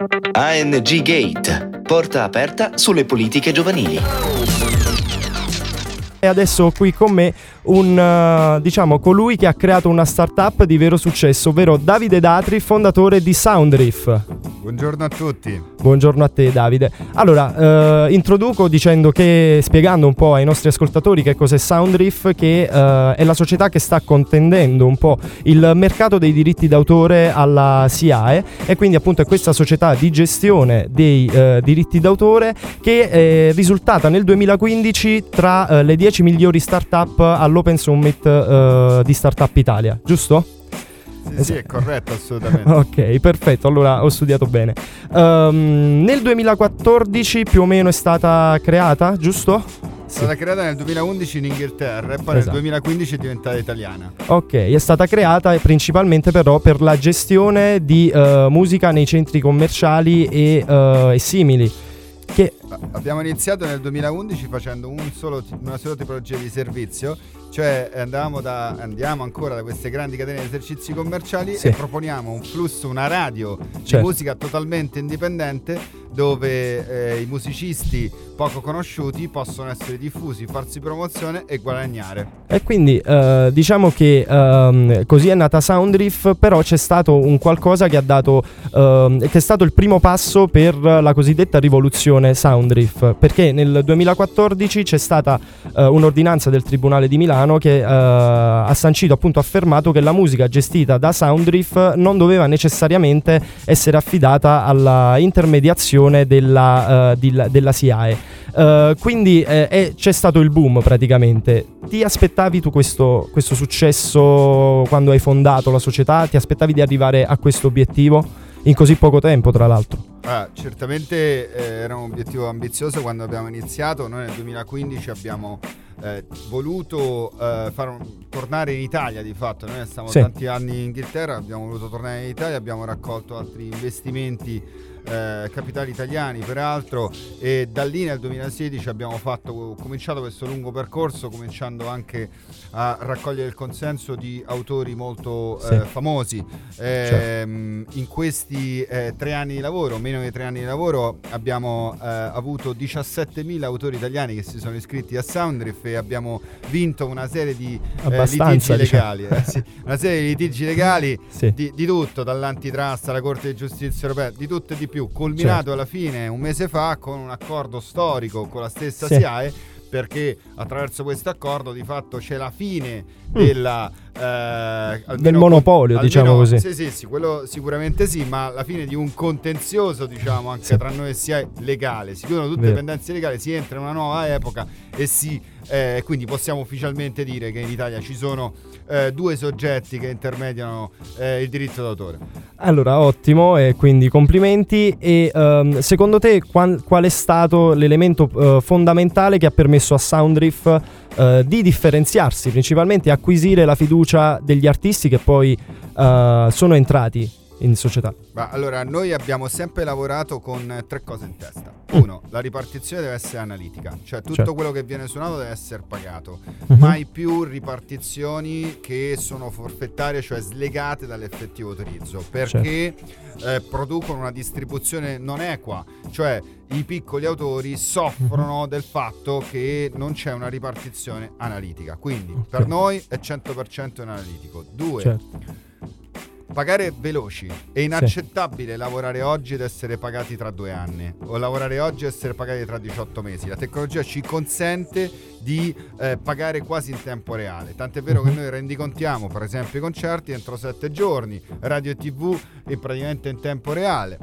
ANG Gate, porta aperta sulle politiche giovanili. E adesso ho qui con me un, uh, diciamo, colui che ha creato una startup di vero successo, ovvero Davide Datri, fondatore di Soundriff. Buongiorno a tutti. Buongiorno a te Davide. Allora, uh, introduco dicendo che, spiegando un po' ai nostri ascoltatori che cos'è Soundriff, che uh, è la società che sta contendendo un po' il mercato dei diritti d'autore alla SIAE e quindi appunto è questa società di gestione dei diritti d'autore che è risultata nel 2015 tra le 10 migliori startup all'Open Summit uh, di Startup Italia, giusto? Sì, sì, è corretto, assolutamente. ok, perfetto, allora ho studiato bene. Um, nel 2014 più o meno è stata creata, giusto? È stata creata nel 2011 in Inghilterra e poi esatto. nel 2015 è diventata italiana. Ok, è stata creata principalmente però per la gestione di uh, musica nei centri commerciali e, uh, e simili. Che... Abbiamo iniziato nel 2011 facendo un solo, una sola tipologia di servizio cioè da, andiamo ancora da queste grandi catene di esercizi commerciali sì. e proponiamo un flusso, una radio certo. di musica totalmente indipendente dove eh, i musicisti poco conosciuti possono essere diffusi, farsi promozione e guadagnare. E quindi eh, diciamo che ehm, così è nata Soundriff, però c'è stato un qualcosa che ha dato, ehm, che è stato il primo passo per la cosiddetta rivoluzione Soundriff, perché nel 2014 c'è stata eh, un'ordinanza del Tribunale di Milano che uh, ha sancito, appunto, affermato che la musica gestita da Soundriff non doveva necessariamente essere affidata alla intermediazione della, uh, di, della SIAE. Uh, quindi eh, c'è stato il boom praticamente. Ti aspettavi tu questo, questo successo quando hai fondato la società? Ti aspettavi di arrivare a questo obiettivo? in così poco tempo, tra l'altro. Ah, certamente eh, era un obiettivo ambizioso quando abbiamo iniziato. Noi nel 2015 abbiamo eh, voluto eh, un, tornare in Italia di fatto. Noi stiamo sì. tanti anni in Inghilterra, abbiamo voluto tornare in Italia, abbiamo raccolto altri investimenti eh, capitali italiani peraltro e da lì nel 2016 abbiamo fatto, cominciato questo lungo percorso cominciando anche a raccogliere il consenso di autori molto sì. eh, famosi certo. in questi eh, tre anni di lavoro meno di tre anni di lavoro abbiamo eh, avuto 17.000 autori italiani che si sono iscritti a Soundriff e abbiamo vinto una serie di eh, litigi diciamo. legali sì, una serie di litigi legali sì. di, di tutto dall'antitrust alla Corte di Giustizia Europea di tutto e di più più, culminato certo. alla fine un mese fa con un accordo storico con la stessa sì. SIAE perché attraverso questo accordo di fatto c'è la fine mm. della, eh, almeno, del monopolio, almeno, diciamo così. Sì, sì, sì, quello sicuramente sì, ma la fine di un contenzioso, diciamo, anche sì. tra noi e SIAE legale. Si chiudono tutte Vero. le pendenze legali, si entra in una nuova epoca e si eh, quindi possiamo ufficialmente dire che in Italia ci sono eh, due soggetti che intermediano eh, il diritto d'autore. Allora, ottimo, e quindi complimenti. E um, secondo te qual, qual, è stato l'elemento uh, fondamentale che ha permesso a Soundriff uh, di differenziarsi, principalmente acquisire la fiducia degli artisti che poi uh, sono entrati in società? Ma allora, noi abbiamo sempre lavorato con tre cose in testa. Mm. Uno, la ripartizione deve essere analitica, cioè tutto certo. quello che viene suonato deve essere pagato. Mm-hmm. Mai più ripartizioni che sono forfettarie, cioè slegate dall'effettivo utilizzo, perché certo. eh, producono una distribuzione non equa, cioè i piccoli autori soffrono mm-hmm. del fatto che non c'è una ripartizione analitica. Quindi okay. per noi è 100% analitico. Due, certo pagare veloci. È inaccettabile sì. lavorare oggi ed essere pagati tra due anni o lavorare oggi ed essere pagati tra 18 mesi. La tecnologia ci consente di eh, pagare quasi in tempo reale. Tant'è vero che noi rendicontiamo, per esempio, i concerti entro 7 giorni, radio e tv in praticamente in tempo reale.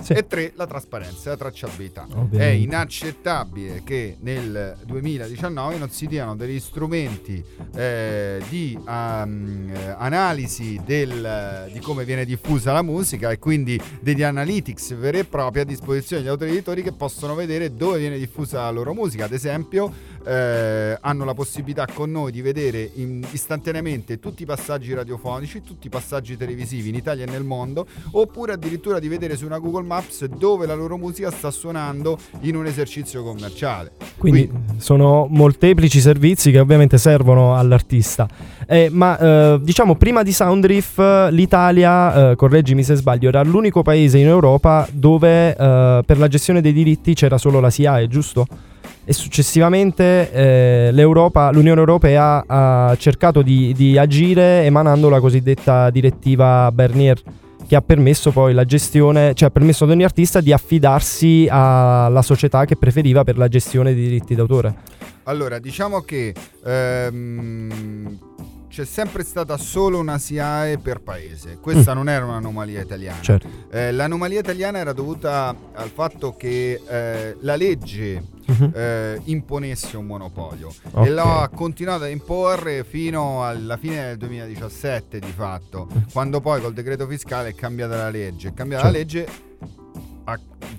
Sì. E tre, la trasparenza, la tracciabilità. Ovviamente. È inaccettabile che nel 2019 non si diano degli strumenti eh, di um, analisi del di come viene diffusa la musica e quindi degli analytics veri e propri a disposizione degli autori editori che possono vedere dove viene diffusa la loro musica. Ad esempio, eh, hanno la possibilità con noi di vedere in, istantaneamente tutti i passaggi radiofonici, tutti i passaggi televisivi in Italia e nel mondo, oppure addirittura di vedere su una Google Maps dove la loro musica sta suonando in un esercizio commerciale. Quindi, Quindi sono molteplici servizi che ovviamente servono all'artista. Eh, ma eh, diciamo prima di Soundriff l'Italia, eh, correggimi se sbaglio, era l'unico paese in Europa dove eh, per la gestione dei diritti c'era solo la SIAE, giusto? E successivamente eh, l'Unione Europea ha cercato di, di, agire emanando la cosiddetta direttiva Bernier che ha permesso poi la gestione, cioè ha permesso ad ogni artista di affidarsi alla società che preferiva per la gestione dei diritti d'autore. Allora, diciamo che ehm, c'è sempre stata solo una SIAE per paese. Questa mm. non era un'anomalia italiana. Certo. Eh, l'anomalia italiana era dovuta al fatto che eh, la legge uh-huh. eh, imponesse un monopolio okay. e lo ha continuato a imporre fino alla fine del 2017 di fatto, mm. quando poi col decreto fiscale è cambiata la legge. È cambiata certo. la legge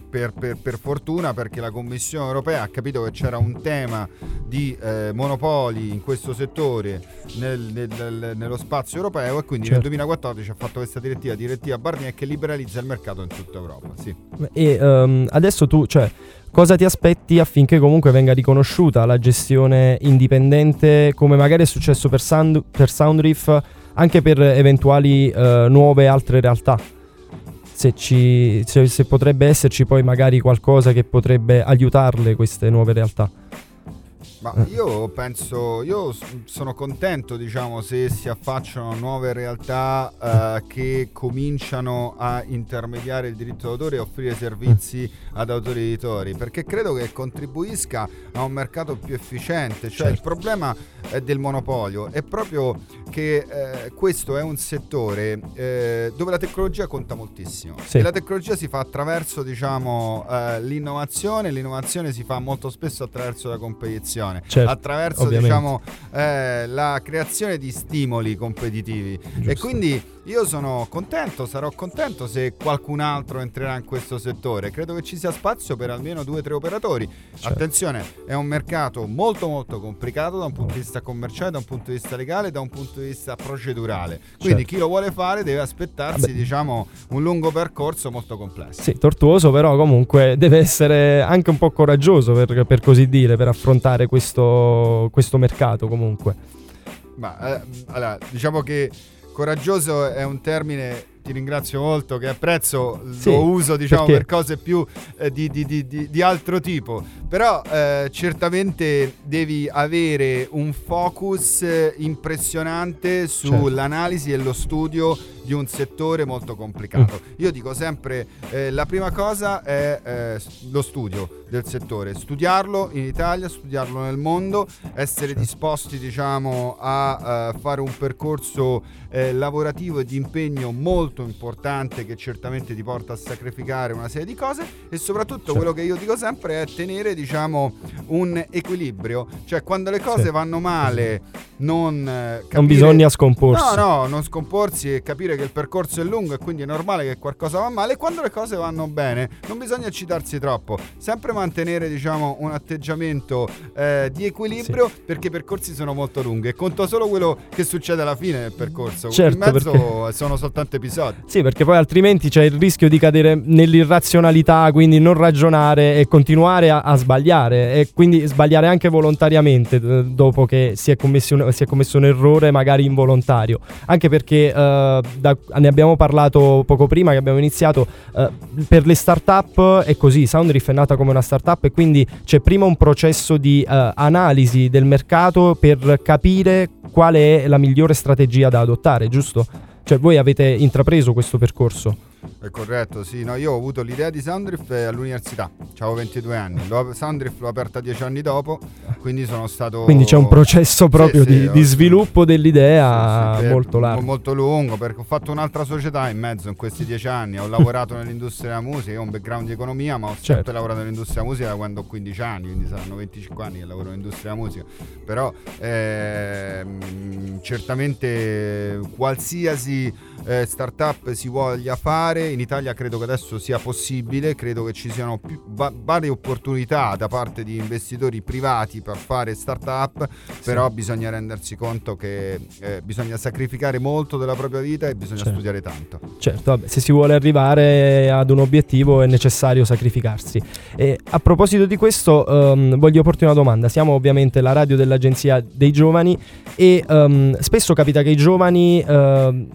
per, per, per, fortuna perché la Commissione europea ha capito che c'era un tema di eh, monopoli in questo settore nel, nel, nello spazio europeo e quindi certo. nel 2014 ha fatto questa direttiva, direttiva Barnier che liberalizza il mercato in tutta Europa. Sì. E um, adesso tu, cioè, cosa ti aspetti affinché comunque venga riconosciuta la gestione indipendente come magari è successo per, Sound, per Soundriff anche per eventuali uh, nuove altre realtà? Se, ci, se, se potrebbe esserci poi magari qualcosa che potrebbe aiutarle queste nuove realtà. Ma io penso, io sono contento diciamo se si affacciano nuove realtà eh, che cominciano a intermediare il diritto d'autore e offrire servizi ad autori editori, perché credo che contribuisca a un mercato più efficiente, cioè certo. il problema del monopolio è proprio che eh, questo è un settore eh, dove la tecnologia conta moltissimo sì. e la tecnologia si fa attraverso diciamo eh, l'innovazione, l'innovazione si fa molto spesso attraverso la competizione certo, attraverso diciamo, eh, la creazione di stimoli competitivi. Giusto. E quindi io sono contento, sarò contento se qualcun altro entrerà in questo settore. Credo che ci sia spazio per almeno due o tre operatori. Certo. Attenzione, è un mercato molto molto complicato da un punto di vista commerciale, da un punto di vista legale, da un punto di vista procedurale. Quindi certo. chi lo vuole fare deve aspettarsi Vabbè. diciamo, un lungo percorso molto complesso. Sì, tortuoso, però comunque deve essere anche un po' coraggioso per, per così dire, per affrontare questo, questo mercato comunque. Ma eh, allora, diciamo che coraggioso è un termine ti ringrazio molto, che apprezzo, sì, lo uso diciamo perché... per cose più eh, di, di, di, di, altro tipo, però eh, certamente devi avere un focus impressionante sull'analisi certo. e lo studio di un settore molto complicato. Mm. Io dico sempre, eh, la prima cosa è eh, lo studio del settore, studiarlo in Italia, studiarlo nel mondo, essere certo. disposti diciamo a uh, fare un percorso eh, lavorativo e di impegno molto importante che certamente ti porta a sacrificare una serie di cose e soprattutto certo. quello che io dico sempre è tenere diciamo un equilibrio, cioè quando le cose vanno male non eh, capire... non bisogna scomporsi. No, no, non scomporsi e capire che il percorso è lungo e quindi è normale che qualcosa va male. Quando le cose vanno bene, non bisogna eccitarsi troppo. Sempre mantenere, diciamo, un atteggiamento eh, di equilibrio sì. perché i percorsi sono molto lunghi. E conto solo quello che succede alla fine del percorso. Certo, In mezzo perché... sono soltanto episodi. Sì, perché poi altrimenti c'è il rischio di cadere nell'irrazionalità, quindi non ragionare e continuare a, a sbagliare. E quindi sbagliare anche volontariamente dopo che si è, un, si è, commesso un errore magari involontario. Anche perché da da, ne abbiamo parlato poco prima che abbiamo iniziato, eh, per le start-up è così, Soundriff è nata come una start-up e quindi c'è prima un processo di eh, analisi del mercato per capire qual è la migliore strategia da adottare, giusto? Cioè voi avete intrapreso questo percorso? È corretto, sì. No, io ho avuto l'idea di Soundriff all'università, avevo 22 anni. Soundriff l'ho aperta 10 anni dopo, quindi sono stato... Quindi c'è un processo proprio sì, di, sì, di, sviluppo dell'idea sì, molto largo. Molto lungo, perché ho fatto un'altra società in mezzo in questi 10 anni. Ho lavorato nell'industria della musica, io ho un background di economia, ma ho certo. sempre lavorato nell'industria della musica da quando ho 15 anni, quindi saranno 25 anni che lavoro nell'industria della musica. Però ehm, certamente qualsiasi eh, startup si voglia fare fare, in Italia credo che adesso sia possibile, credo che ci siano va, varie opportunità da parte di investitori privati per fare start-up, sì. però bisogna rendersi conto che eh, bisogna sacrificare molto della propria vita e bisogna certo. studiare tanto. Certo, vabbè, se si vuole arrivare ad un obiettivo è necessario sacrificarsi. E a proposito di questo, um, voglio porti una domanda. Siamo ovviamente la radio dell'Agenzia dei Giovani e um, spesso capita che i giovani uh,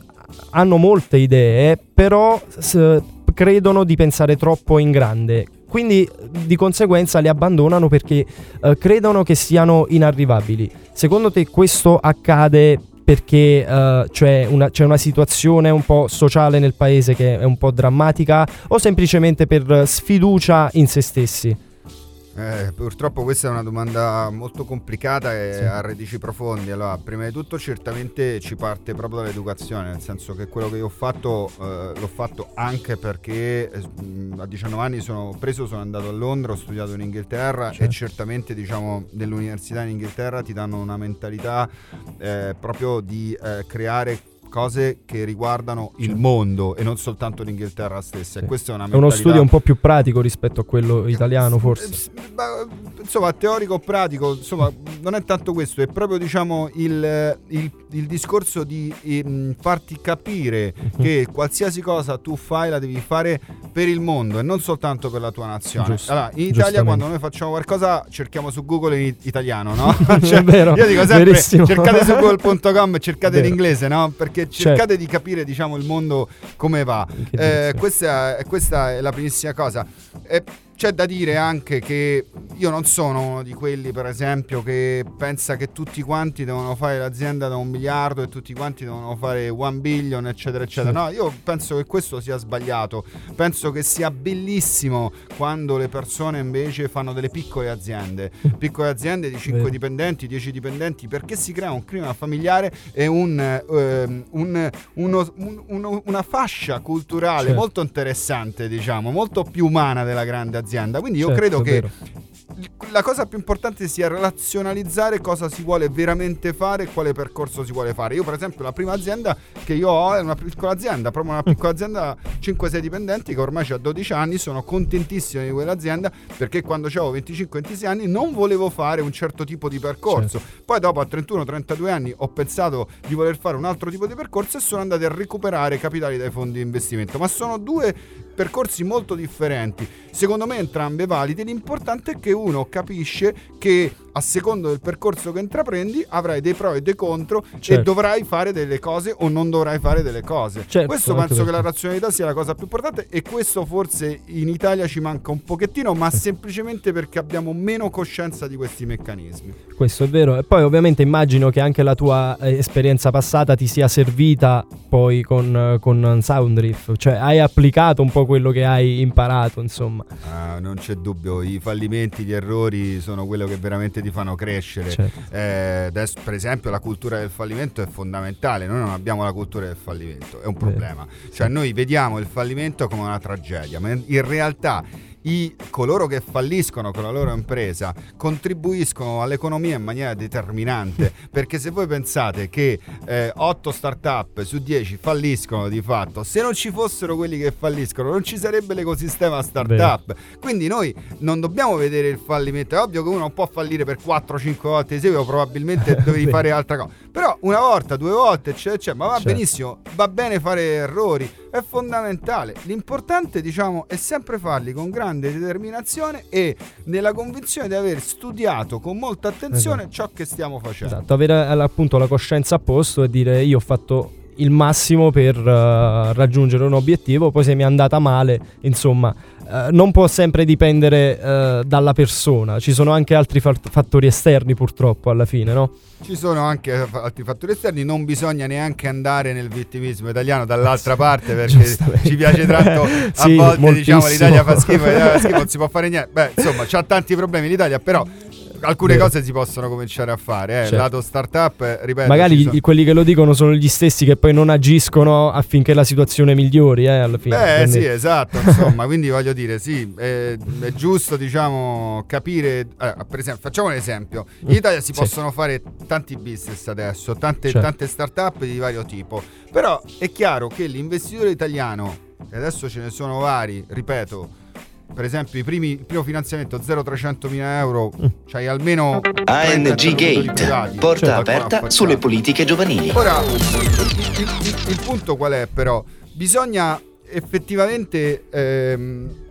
hanno molte idee, però s- credono di pensare troppo in grande. Quindi di conseguenza le abbandonano perché uh, credono che siano inarrivabili. Secondo te questo accade perché uh, c'è, una, c'è, una, situazione un po' sociale nel paese che è un po' drammatica o semplicemente per sfiducia in se stessi? Eh, purtroppo questa è una domanda molto complicata e sì. a radici profondi. Allora, prima di tutto certamente ci parte proprio dall'educazione, nel senso che quello che io ho fatto eh, l'ho fatto anche perché eh, a 19 anni sono preso, sono andato a Londra, ho studiato in Inghilterra certo. e certamente diciamo nell'università in Inghilterra ti danno una mentalità eh, proprio di eh, creare cose che riguardano il certo. mondo e non soltanto l'Inghilterra stessa. Sì. E questo è, una è uno studio un po' più pratico rispetto a quello italiano, forse. insomma, teorico pratico, insomma, non è tanto questo, è proprio diciamo il, il, il discorso di um, farti capire uh-huh. che qualsiasi cosa tu fai la devi fare per il mondo e non soltanto per la tua nazione. Giusto. Allora, in Italia quando noi facciamo qualcosa cerchiamo su Google in italiano, no? cioè, vero, io dico sempre verissimo. cercate su google.com e cercate l'inglese, no? Perché cercate certo. di capire diciamo il mondo come va. Eh, questa, questa, è la primissima cosa. Eh, c'è da dire anche che io non sono uno di quelli, per esempio, che pensa che tutti quanti devono fare l'azienda da un miliardo e tutti quanti devono fare one billion, eccetera, eccetera. No, io penso che questo sia sbagliato. Penso che sia bellissimo quando le persone invece fanno delle piccole aziende, piccole aziende di 5 dipendenti, 10 dipendenti, perché si crea un clima familiare e un, eh, un, uno, un, una fascia culturale certo. molto interessante, diciamo, molto più umana della grande azienda azienda. Quindi io certo, credo che la cosa più importante sia razionalizzare cosa si vuole veramente fare e quale percorso si vuole fare. Io, per esempio, la prima azienda che io ho è una piccola azienda, proprio una piccola azienda, 5-6 dipendenti che ormai ha 12 anni. Sono contentissimo di quell'azienda perché quando avevo 25-26 anni non volevo fare un certo tipo di percorso. Certo. Poi, dopo a 31-32 anni, ho pensato di voler fare un altro tipo di percorso e sono andati a recuperare capitali dai fondi di investimento. Ma sono due percorsi molto differenti. Secondo me entrambe valide. L'importante è che uno capisce che a secondo del percorso che intraprendi avrai dei pro e dei contro certo. e dovrai fare delle cose o non dovrai fare delle cose. Certo, questo penso che la razionalità sia la cosa più importante e questo forse in Italia ci manca un pochettino, ma semplicemente perché abbiamo meno coscienza di questi meccanismi. Questo è vero. E poi ovviamente immagino che anche la tua eh, esperienza passata ti sia servita poi con, con Soundriff, cioè hai applicato un po' quello che hai imparato, insomma. Ah, non c'è dubbio, i fallimenti, gli errori sono quello che veramente ti fanno crescere. Certo. Eh, adesso, per esempio, la cultura del fallimento è fondamentale. Noi non abbiamo la cultura del fallimento, è un problema. Vero. Cioè, noi vediamo il fallimento come una tragedia, ma in realtà i, coloro che falliscono con la loro impresa contribuiscono all'economia in maniera determinante perché se voi pensate che eh, 8 start-up su 10 falliscono di fatto se non ci fossero quelli che falliscono non ci sarebbe l'ecosistema start-up Beh. quindi noi non dobbiamo vedere il fallimento è ovvio che uno può fallire per 4-5 volte di seguito probabilmente dovevi fare altra cosa però una volta, due volte eccetera, eccetera ma va certo. benissimo va bene fare errori è fondamentale l'importante diciamo è sempre farli con grande determinazione e nella convinzione di aver studiato con molta attenzione esatto. ciò che stiamo facendo. Esatto, avere eh, appunto la coscienza a posto e dire io ho fatto il massimo per uh, raggiungere un obiettivo, poi se mi è andata male, insomma, uh, non può sempre dipendere uh, dalla persona, ci sono anche altri fa- fattori esterni purtroppo alla fine, no? Ci sono anche altri fattori esterni, non bisogna neanche andare nel vittimismo italiano dall'altra parte perché ci piace tanto, a sì, volte moltissimo. diciamo l'Italia fa schifo, l'Italia fa schifo, non si può fare niente, beh insomma c'ha tanti problemi l'Italia però alcune Vero. cose si possono cominciare a fare. Eh. Certo. Lato startup, ripeto. Magari sono... quelli che lo dicono sono gli stessi che poi non agiscono affinché la situazione migliori. Eh, alla fine. Beh, quindi... sì, esatto. insomma, quindi voglio dire, sì, è, è giusto, diciamo, capire. Eh, per esempio, facciamo un esempio: in mm, Italia si sì. possono fare tanti business adesso, tante, certo. tante start-up di vario tipo. Però è chiaro che l'investitore italiano e adesso ce ne sono vari, ripeto, per esempio i primi, il primo finanziamento 0-300 mila euro, c'hai almeno ANG Gate, porta cioè, aperta sulle politiche giovanili. Ora, il, il, il, il, punto qual è però? Bisogna effettivamente... Ehm,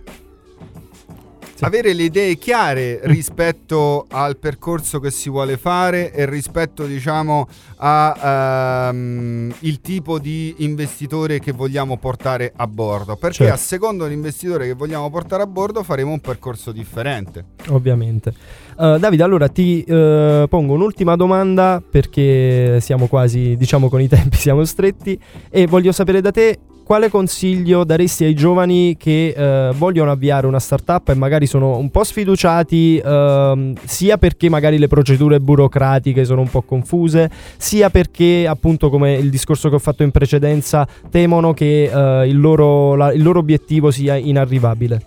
avere le idee chiare rispetto al percorso che si vuole fare e rispetto diciamo al um, ehm, tipo di investitore che vogliamo portare a bordo. Perché certo. a secondo l'investitore che vogliamo portare a bordo faremo un percorso differente. Ovviamente. Uh, Davide allora ti uh, pongo un'ultima domanda perché siamo quasi diciamo con i tempi siamo stretti e voglio sapere da te quale consiglio daresti ai giovani che eh, vogliono avviare una startup e magari sono un po' sfiduciati eh, sia perché magari le procedure burocratiche sono un po' confuse, sia perché appunto come il discorso che ho fatto in precedenza temono che eh, il, loro, la, il, loro, obiettivo sia inarrivabile?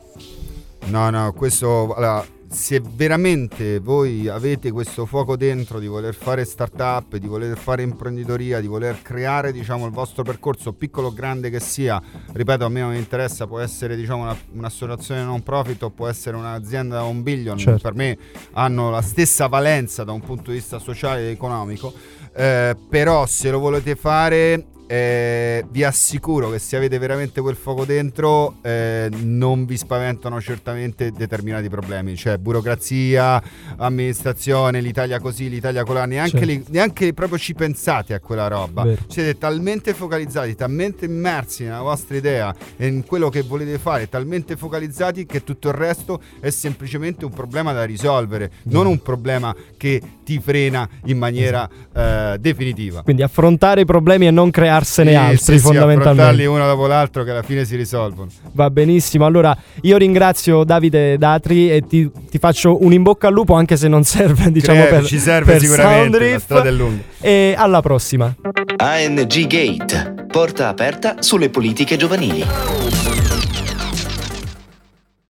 No, no, questo allora, se veramente voi avete questo fuoco dentro di voler fare startup, di voler fare imprenditoria, di voler creare diciamo, il vostro percorso, piccolo o grande che sia, ripeto a me non mi interessa, può essere diciamo, una, un'associazione non profit o può essere un'azienda da un billion, certo. per me hanno la stessa valenza da un punto di vista sociale ed economico, eh, però se lo volete fare eh, vi assicuro che se avete veramente quel fuoco dentro eh, non vi spaventano certamente determinati problemi, cioè burocrazia, amministrazione, l'Italia così, l'Italia colà, neanche, certo. li, neanche proprio ci pensate a quella roba. Vero. Siete talmente focalizzati, talmente immersi nella vostra idea e in quello che volete fare, talmente focalizzati che tutto il resto è semplicemente un problema da risolvere, Vero. non un problema che ti frena in maniera esatto. eh, definitiva. Quindi affrontare i problemi e non creare crearsene sì, altri sì, fondamentalmente. Sì, uno dopo l'altro che alla fine si risolvono. Va benissimo, allora io ringrazio Davide Datri e ti, ti faccio un in bocca al lupo anche se non serve diciamo Crepi, per ci serve per sicuramente, la strada è lunga. E alla prossima. ANG Gate, porta aperta sulle politiche giovanili.